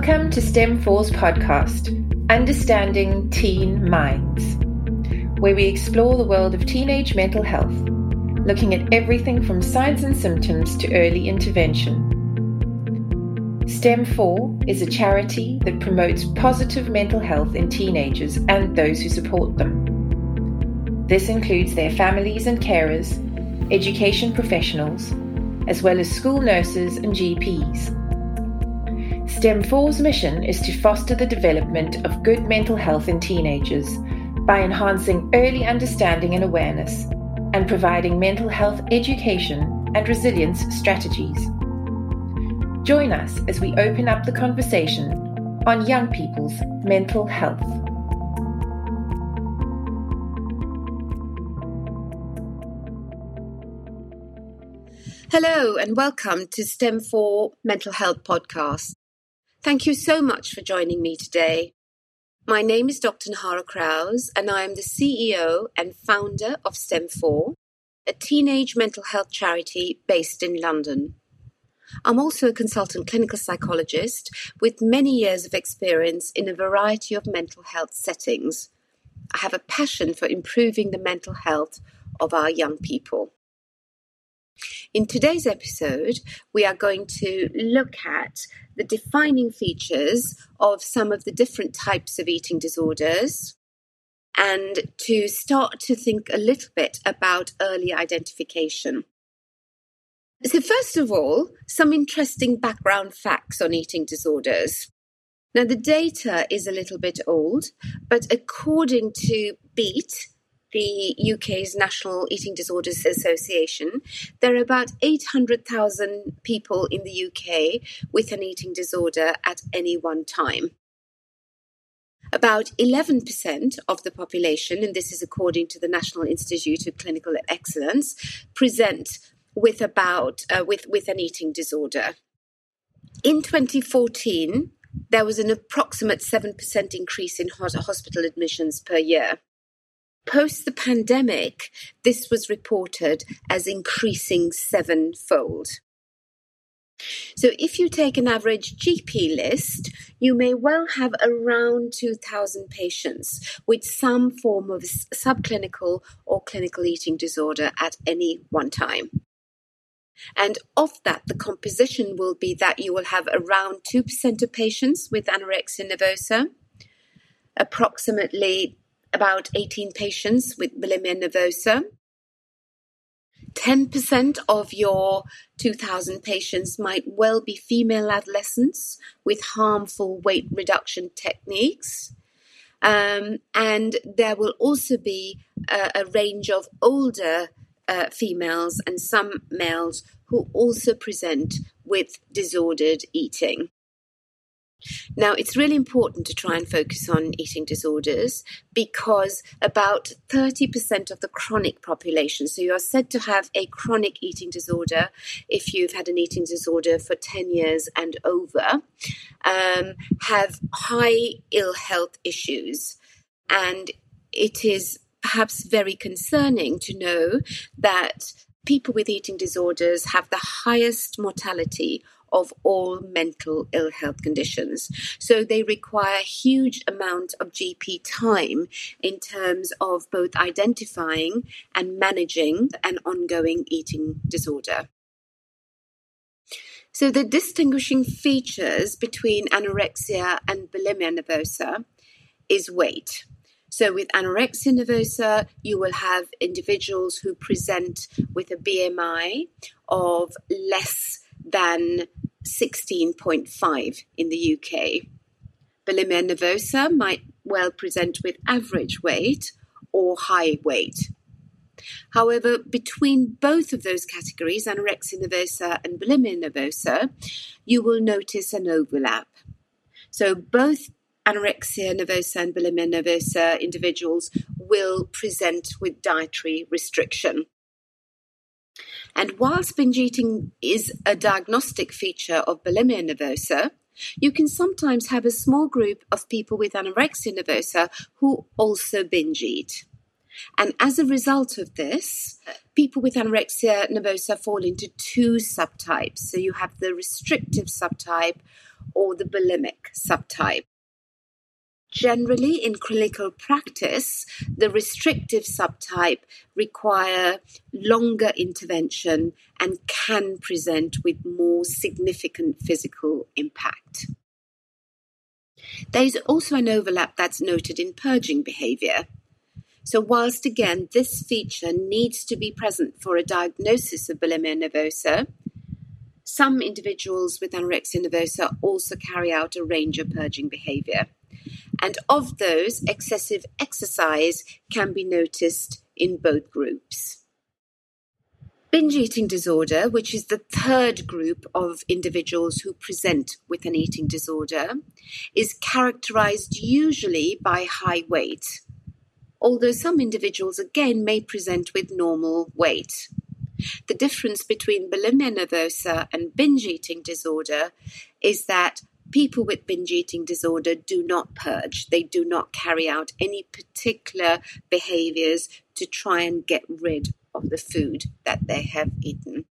Welcome to STEM4's podcast, Understanding Teen Minds, where we explore the world of teenage mental health, looking at everything from signs and symptoms to early intervention. STEM4 is a charity that promotes positive mental health in teenagers and those who support them. This includes their families and carers, education professionals, as well as school nurses and GPs. STEM4's mission is to foster the development of good mental health in teenagers by enhancing early understanding and awareness and providing mental health education and resilience strategies. Join us as we open up the conversation on young people's mental health. Hello, and welcome to STEM4 Mental Health Podcast. Thank you so much for joining me today. My name is Dr. Nihara Krause, and I am the CEO and founder of STEM4, a teenage mental health charity based in London. I'm also a consultant clinical psychologist with many years of experience in a variety of mental health settings. I have a passion for improving the mental health of our young people. In today's episode, we are going to look at the defining features of some of the different types of eating disorders and to start to think a little bit about early identification. So, first of all, some interesting background facts on eating disorders. Now, the data is a little bit old, but according to BEAT, the UK's National Eating Disorders Association, there are about 800,000 people in the UK with an eating disorder at any one time. About 11% of the population, and this is according to the National Institute of Clinical Excellence, present with about uh, with with an eating disorder. In 2014, there was an approximate 7% increase in hospital admissions per year. Post the pandemic, this was reported as increasing sevenfold. So, if you take an average GP list, you may well have around 2,000 patients with some form of subclinical or clinical eating disorder at any one time. And of that, the composition will be that you will have around 2% of patients with anorexia nervosa, approximately about 18 patients with bulimia nervosa. 10% of your 2,000 patients might well be female adolescents with harmful weight reduction techniques. Um, and there will also be a, a range of older uh, females and some males who also present with disordered eating. Now, it's really important to try and focus on eating disorders because about 30% of the chronic population, so you are said to have a chronic eating disorder if you've had an eating disorder for 10 years and over, um, have high ill health issues. And it is perhaps very concerning to know that people with eating disorders have the highest mortality of all mental ill health conditions. So they require a huge amount of GP time in terms of both identifying and managing an ongoing eating disorder. So the distinguishing features between anorexia and bulimia nervosa is weight. So, with anorexia nervosa, you will have individuals who present with a BMI of less than 16.5 in the UK. Bulimia nervosa might well present with average weight or high weight. However, between both of those categories, anorexia nervosa and bulimia nervosa, you will notice an overlap. So both anorexia nervosa and bulimia nervosa individuals will present with dietary restriction. And whilst binge eating is a diagnostic feature of bulimia nervosa, you can sometimes have a small group of people with anorexia nervosa who also binge eat. And as a result of this, people with anorexia nervosa fall into two subtypes. So you have the restrictive subtype or the bulimic subtype. Generally, in clinical practice, the restrictive subtype require longer intervention and can present with more significant physical impact. There is also an overlap that's noted in purging behavior. So, whilst again this feature needs to be present for a diagnosis of bulimia nervosa, some individuals with anorexia nervosa also carry out a range of purging behavior. And of those, excessive exercise can be noticed in both groups. Binge eating disorder, which is the third group of individuals who present with an eating disorder, is characterized usually by high weight, although some individuals again may present with normal weight. The difference between bulimia nervosa and binge eating disorder is that people with binge eating disorder do not purge. They do not carry out any particular behaviors to try and get rid of the food that they have eaten.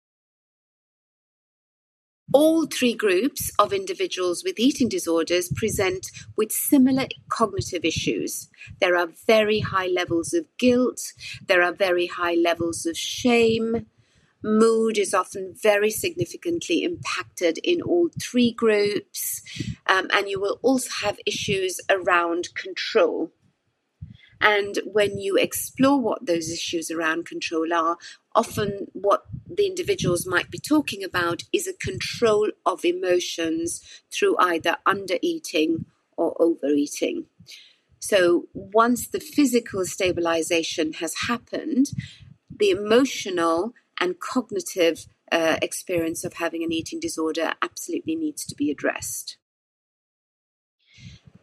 All three groups of individuals with eating disorders present with similar cognitive issues. There are very high levels of guilt, there are very high levels of shame, Mood is often very significantly impacted in all three groups, um, and you will also have issues around control. And when you explore what those issues around control are, often what the individuals might be talking about is a control of emotions through either undereating or overeating. So once the physical stabilization has happened, the emotional and cognitive uh, experience of having an eating disorder absolutely needs to be addressed.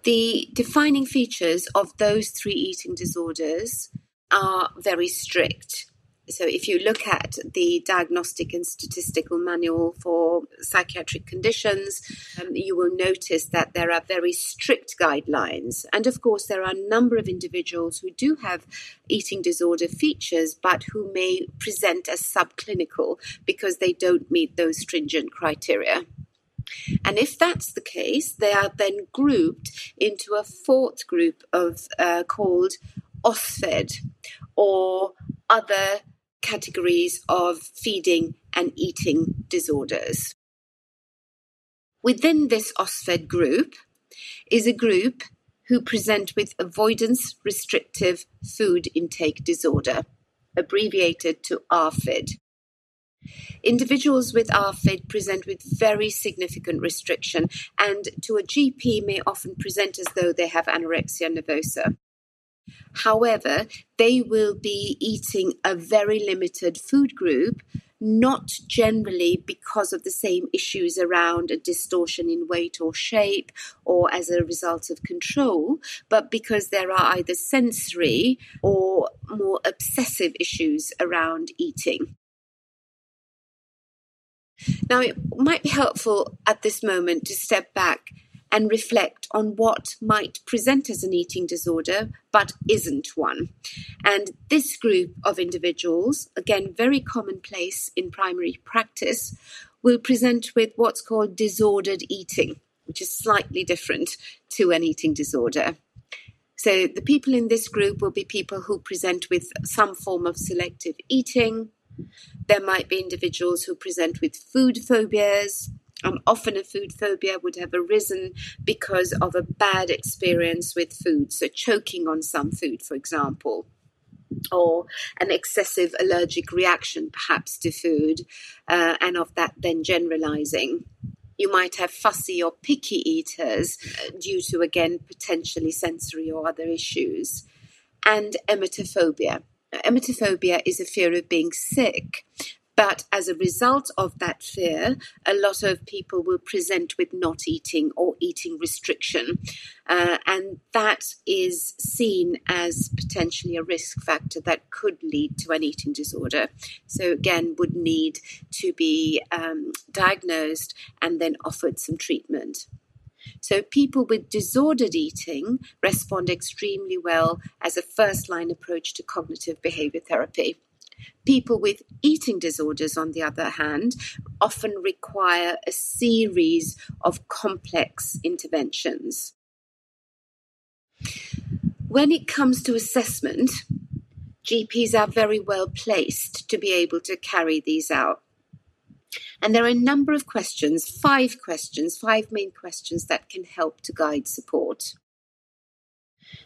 The defining features of those three eating disorders are very strict so if you look at the diagnostic and statistical manual for psychiatric conditions, um, you will notice that there are very strict guidelines. And of course, there are a number of individuals who do have eating disorder features, but who may present as subclinical because they don't meet those stringent criteria. And if that's the case, they are then grouped into a fourth group of uh, called OSFED or other categories of feeding and eating disorders. Within this OSFED group is a group who present with avoidance restrictive food intake disorder, abbreviated to ARFID. Individuals with ARFID present with very significant restriction and to a GP may often present as though they have anorexia nervosa. However, they will be eating a very limited food group, not generally because of the same issues around a distortion in weight or shape or as a result of control, but because there are either sensory or more obsessive issues around eating. Now, it might be helpful at this moment to step back and reflect on what might present as an eating disorder but isn't one. And this group of individuals, again, very commonplace in primary practice, will present with what's called disordered eating, which is slightly different to an eating disorder. So, the people in this group will be people who present with some form of selective eating. There might be individuals who present with food phobias, um, often a food phobia would have arisen because of a bad experience with food, so choking on some food, for example, or an excessive allergic reaction perhaps to food, uh, and of that then generalizing. You might have fussy or picky eaters due to, again, potentially sensory or other issues, and emetophobia. Emetophobia is a fear of being sick, but as a result of that fear, a lot of people will present with not eating or eating restriction. Uh, and that is seen as potentially a risk factor that could lead to an eating disorder. So, again, would need to be um, diagnosed and then offered some treatment. So, people with disordered eating respond extremely well as a first line approach to cognitive behavior therapy People with eating disorders, on the other hand, often require a series of complex interventions. When it comes to assessment, GPs are very well placed to be able to carry these out. And there are a number of questions, five questions, five main questions that can help to guide support.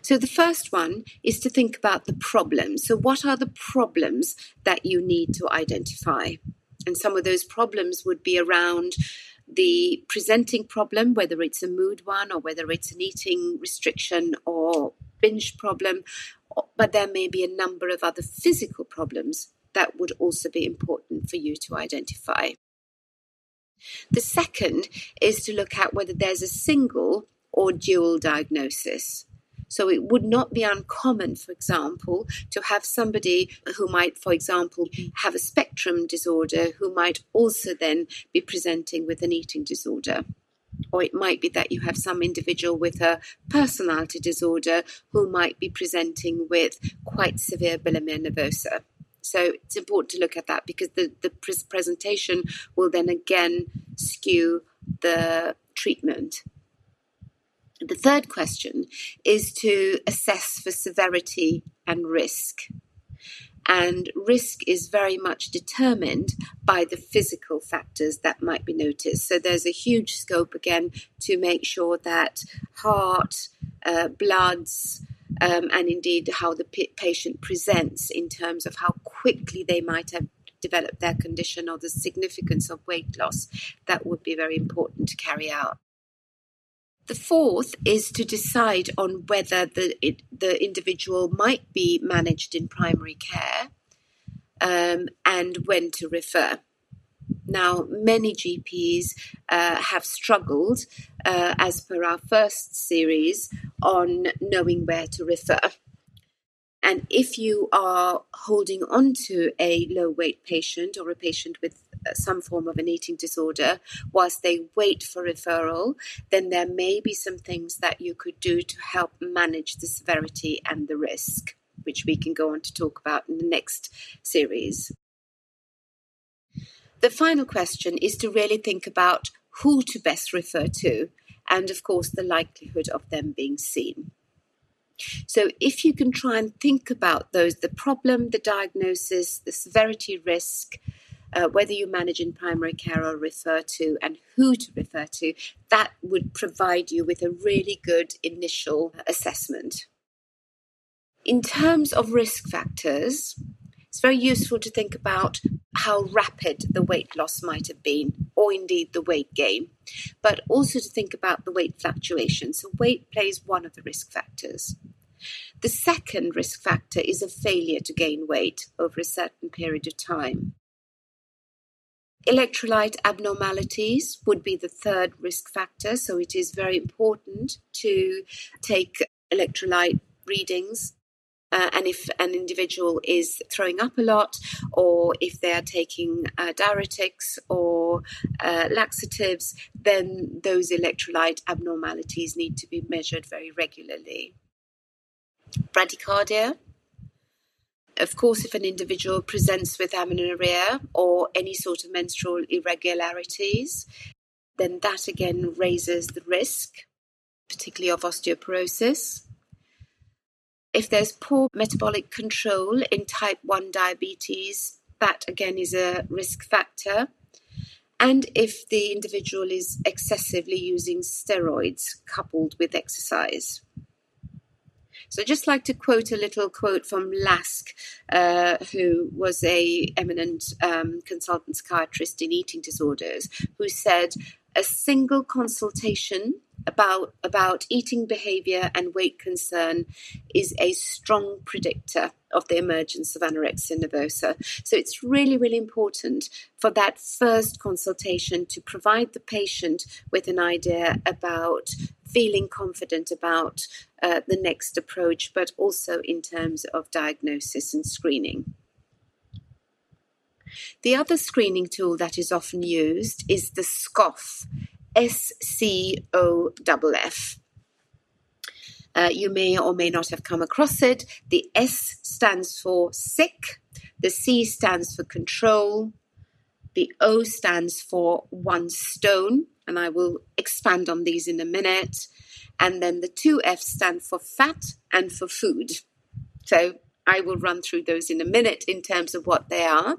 So the first one is to think about the problems. So, what are the problems that you need to identify? And some of those problems would be around the presenting problem, whether it's a mood one or whether it's an eating restriction or binge problem, but there may be a number of other physical problems that would also be important for you to identify. The second is to look at whether there's a single or dual diagnosis. So it would not be uncommon, for example, to have somebody who might, for example, have a spectrum disorder who might also then be presenting with an eating disorder. Or it might be that you have some individual with a personality disorder who might be presenting with quite severe bulimia nervosa. So it's important to look at that because the, the presentation will then again skew the treatment. The third question is to assess for severity and risk. And risk is very much determined by the physical factors that might be noticed. So there's a huge scope again to make sure that heart, uh, bloods, um, and indeed how the p- patient presents in terms of how quickly they might have developed their condition or the significance of weight loss, that would be very important to carry out. The fourth is to decide on whether the, it, the individual might be managed in primary care um, and when to refer. Now, many GPs uh, have struggled, uh, as per our first series, on knowing where to refer. And if you are holding on to a low weight patient or a patient with Uh, some form of an eating disorder whilst they wait for referral, then there may be some things that you could do to help manage the severity and the risk, which we can go on to talk about in the next series. The final question is to really think about who to best refer to and, of course, the likelihood of them being seen. So, if you can try and think about those the problem, the diagnosis, the severity risk, uh, whether you manage in primary care or refer to, and who to refer to, that would provide you with a really good initial assessment. In terms of risk factors, it's very useful to think about how rapid the weight loss might have been, or indeed the weight gain, but also to think about the weight fluctuation. So, weight plays one of the risk factors. The second risk factor is a failure to gain weight over a certain period of time. Electrolyte abnormalities would be the third risk factor, so it is very important to take electrolyte readings. Uh, and if an individual is throwing up a lot, or if they are taking uh, diuretics or uh, laxatives, then those electrolyte abnormalities need to be measured very regularly. Bradycardia of course, if an individual presents with amenorrhea or any sort of menstrual irregularities, then that again raises the risk, particularly of osteoporosis. If there's poor metabolic control in type 1 diabetes, that again is a risk factor. And if the individual is excessively using steroids coupled with exercise. So I'd just like to quote a little quote from Lask, uh, who was a eminent um, consultant psychiatrist in eating disorders, who said, a single consultation about about eating behavior and weight concern is a strong predictor of the emergence of anorexia nervosa. So it's really, really important for that first consultation to provide the patient with an idea about feeling confident about uh, the next approach, but also in terms of diagnosis and screening. The other screening tool that is often used is the SCOFF, S C O F F. Uh, you may or may not have come across it. The S stands for sick, The C stands for control. The O stands for one stone, and I will expand on these in a minute. And then the two F stand for fat and for food. So I will run through those in a minute in terms of what they are.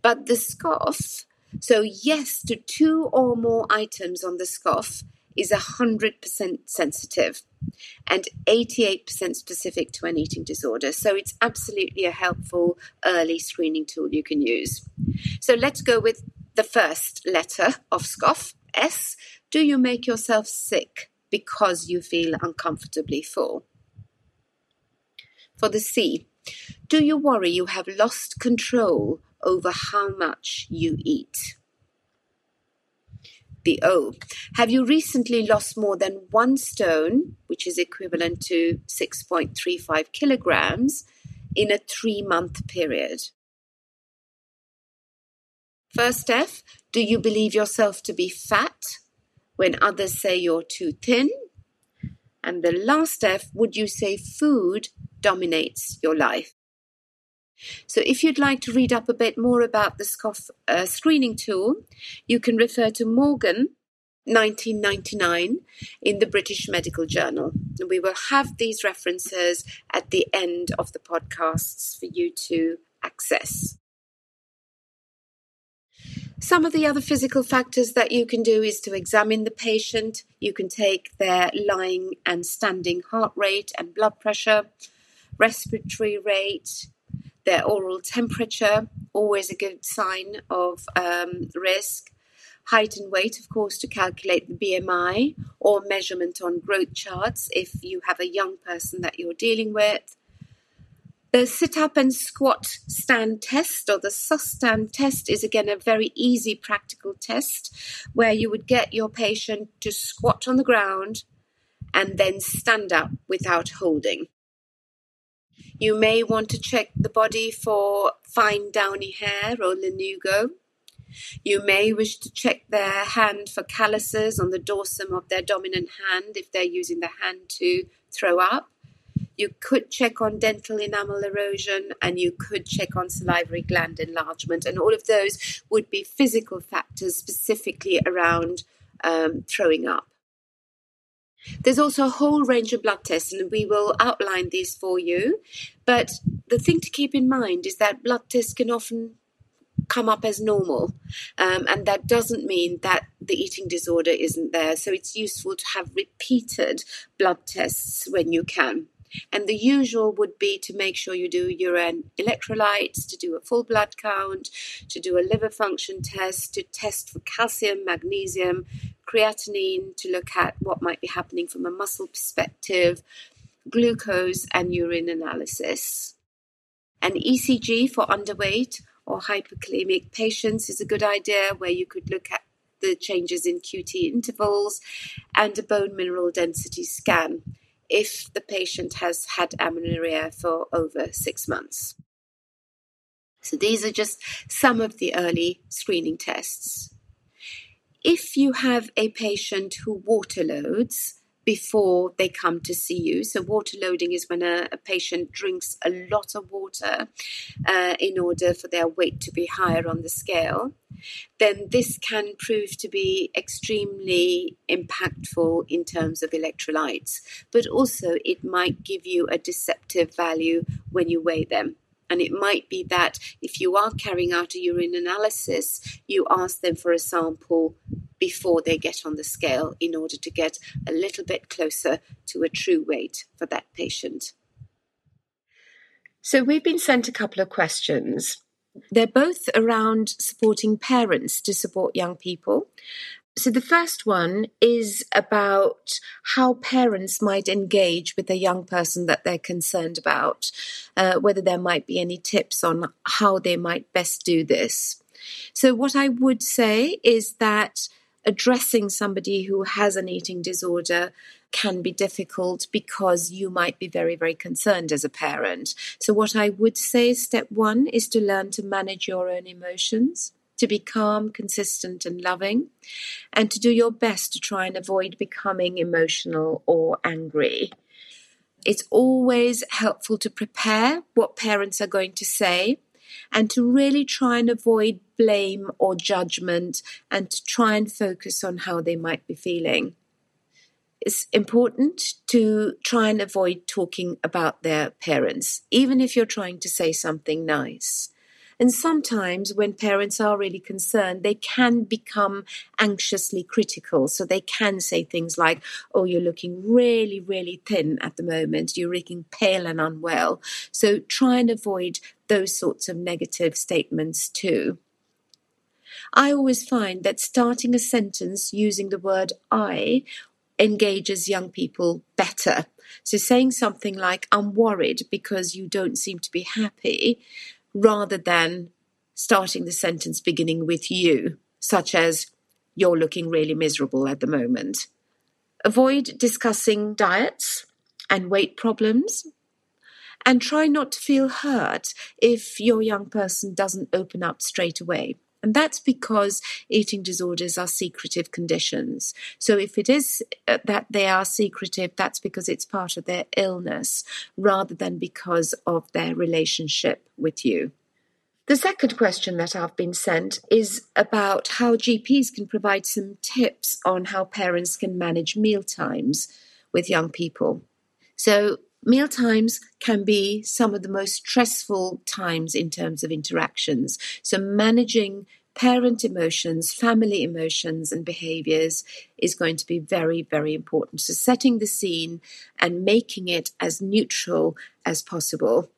But the SCOFF, so yes to two or more items on the SCOFF is 100% sensitive and 88% specific to an eating disorder. So it's absolutely a helpful early screening tool you can use. So let's go with the first letter of SCOFF, S. Do you make yourself sick because you feel uncomfortably full? For the C, do you worry you have lost control over how much you eat? The O. Have you recently lost more than one stone, which is equivalent to 6.35 kilograms, in a three month period? First F. Do you believe yourself to be fat when others say you're too thin? And the last F. Would you say food dominates your life? So, if you'd like to read up a bit more about the SCOFF uh, screening tool, you can refer to Morgan 1999 in the British Medical Journal. And we will have these references at the end of the podcasts for you to access. Some of the other physical factors that you can do is to examine the patient. You can take their lying and standing heart rate and blood pressure, respiratory rate, their oral temperature, always a good sign of um, risk. Height and weight, of course, to calculate the BMI or measurement on growth charts if you have a young person that you're dealing with. The sit up and squat stand test or the SUS stand test is again a very easy practical test where you would get your patient to squat on the ground and then stand up without holding. You may want to check the body for fine downy hair or lanugo. You may wish to check their hand for calluses on the dorsum of their dominant hand if they're using the hand to throw up. You could check on dental enamel erosion and you could check on salivary gland enlargement. And all of those would be physical factors specifically around um, throwing up. There's also a whole range of blood tests, and we will outline these for you. But the thing to keep in mind is that blood tests can often come up as normal, um, and that doesn't mean that the eating disorder isn't there. So it's useful to have repeated blood tests when you can. And the usual would be to make sure you do urine um, electrolytes, to do a full blood count, to do a liver function test, to test for calcium, magnesium, creatinine, to look at what might be happening from a muscle perspective, glucose, and urine analysis. An ECG for underweight or hyperkalemic patients is a good idea where you could look at the changes in QT intervals and a bone mineral density scan if the patient has had amenorrhea for over six months. So these are just some of the early screening tests. If you have a patient who water loads, before they come to see you. So, water loading is when a, a patient drinks a lot of water uh, in order for their weight to be higher on the scale. Then, this can prove to be extremely impactful in terms of electrolytes, but also it might give you a deceptive value when you weigh them. And it might be that if you are carrying out a urine analysis, you ask them for a sample before they get on the scale in order to get a little bit closer to a true weight for that patient. So, we've been sent a couple of questions. They're both around supporting parents to support young people. So, the first one is about how parents might engage with a young person that they're concerned about, uh, whether there might be any tips on how they might best do this. So, what I would say is that addressing somebody who has an eating disorder can be difficult because you might be very, very concerned as a parent. So, what I would say step one is to learn to manage your own emotions, to be calm, consistent, and loving, and to do your best to try and avoid becoming emotional or angry. It's always helpful to prepare what parents are going to say and to really try and avoid blame or judgment and to try and focus on how they might be feeling. It's important to try and avoid talking about their parents, even if you're trying to say something nice. And sometimes, when parents are really concerned, they can become anxiously critical. So they can say things like, Oh, you're looking really, really thin at the moment. You're looking pale and unwell. So try and avoid those sorts of negative statements too. I always find that starting a sentence using the word I engages young people better. So saying something like, I'm worried because you don't seem to be happy, rather than starting the sentence beginning with you, such as, You're looking really miserable at the moment. Avoid discussing diets and weight problems. And try not to feel hurt if your young person doesn't open up straight away. And that's because eating disorders are secretive conditions. So if it is uh, that they are secretive, that's because it's part of their illness rather than because of their relationship with you. The second question that I've been sent is about how GPs can provide some tips on how parents can manage meal times with young people. So, meal times can be some of the most stressful times in terms of interactions. So, managing parent emotions, family emotions, and behaviors is going to be very, very important. So, setting the scene and making it as neutral as possible,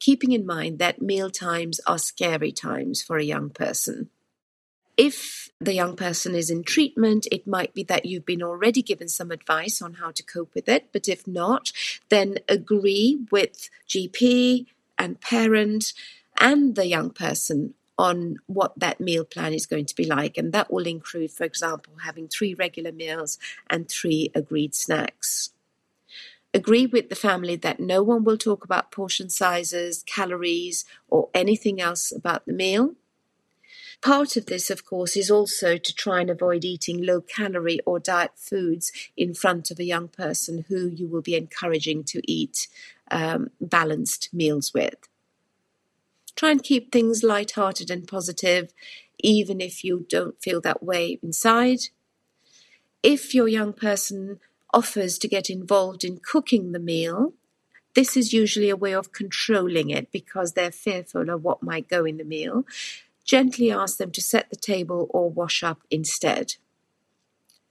keeping in mind that meal times are scary times for a young person. If the young person is in treatment, it might be that you've been already given some advice on how to cope with it. But if not, then agree with GP and parent and the young person on what that meal plan is going to be like. And that will include, for example, having three regular meals and three agreed snacks. Agree with the family that no one will talk about portion sizes, calories, or anything else about the meal. Part of this, of course, is also to try and avoid eating low calorie or diet foods in front of a young person who you will be encouraging to eat um, balanced meals with. Try and keep things light-hearted and positive, even if you don't feel that way inside. If your young person offers to get involved in cooking the meal, this is usually a way of controlling it because they're fearful of what might go in the meal. Gently ask them to set the table or wash up instead.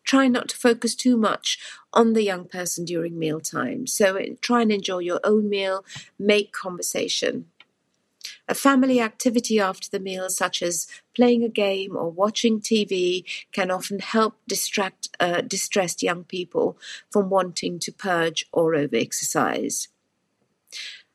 Try not to focus too much on the young person during mealtime. So try and enjoy your own meal, make conversation. A family activity after the meal, such as playing a game or watching TV, can often help distract uh, distressed young people from wanting to purge or overexercise.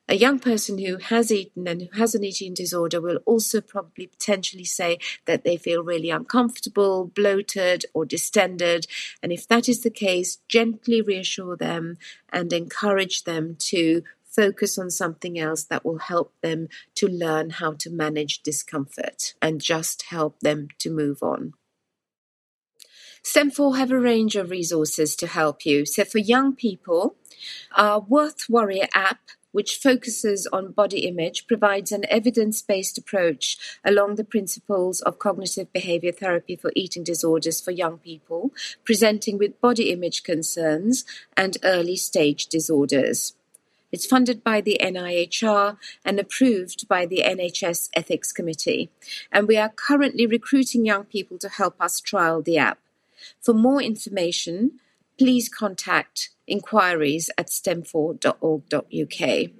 A young person who has eaten and who has an eating disorder will also probably potentially say that they feel really uncomfortable, bloated, or distended. And if that is the case, gently reassure them and encourage them to focus on something else that will help them to learn how to manage discomfort and just help them to move on. STEM4 have a range of resources to help you. So for young people, our Worth Warrior app which focuses on body image, provides an evidence based approach along the principles of cognitive behavior therapy for eating disorders for young people, presenting with body image concerns and early stage disorders. It's funded by the NIHR and approved by the NHS Ethics Committee. And we are currently recruiting young people to help us trial the app. For more information, please contact inquiries at stem4.org.uk.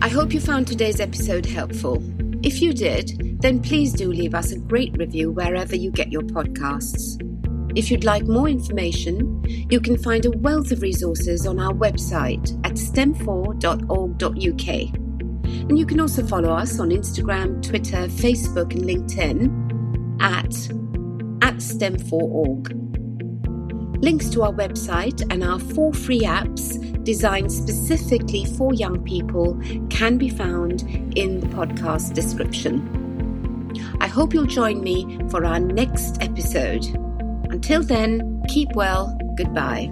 I hope you found today's episode helpful. If you did, then please do leave us a great review wherever you get your podcasts. If you'd like more information, you can find a wealth of resources on our website at stem4.org.uk. And you can also follow us on Instagram, Twitter, Facebook, and LinkedIn at, at STEM4org. Links to our website and our four free apps designed specifically for young people can be found in the podcast description. I hope you'll join me for our next episode. Until then, keep well. Goodbye.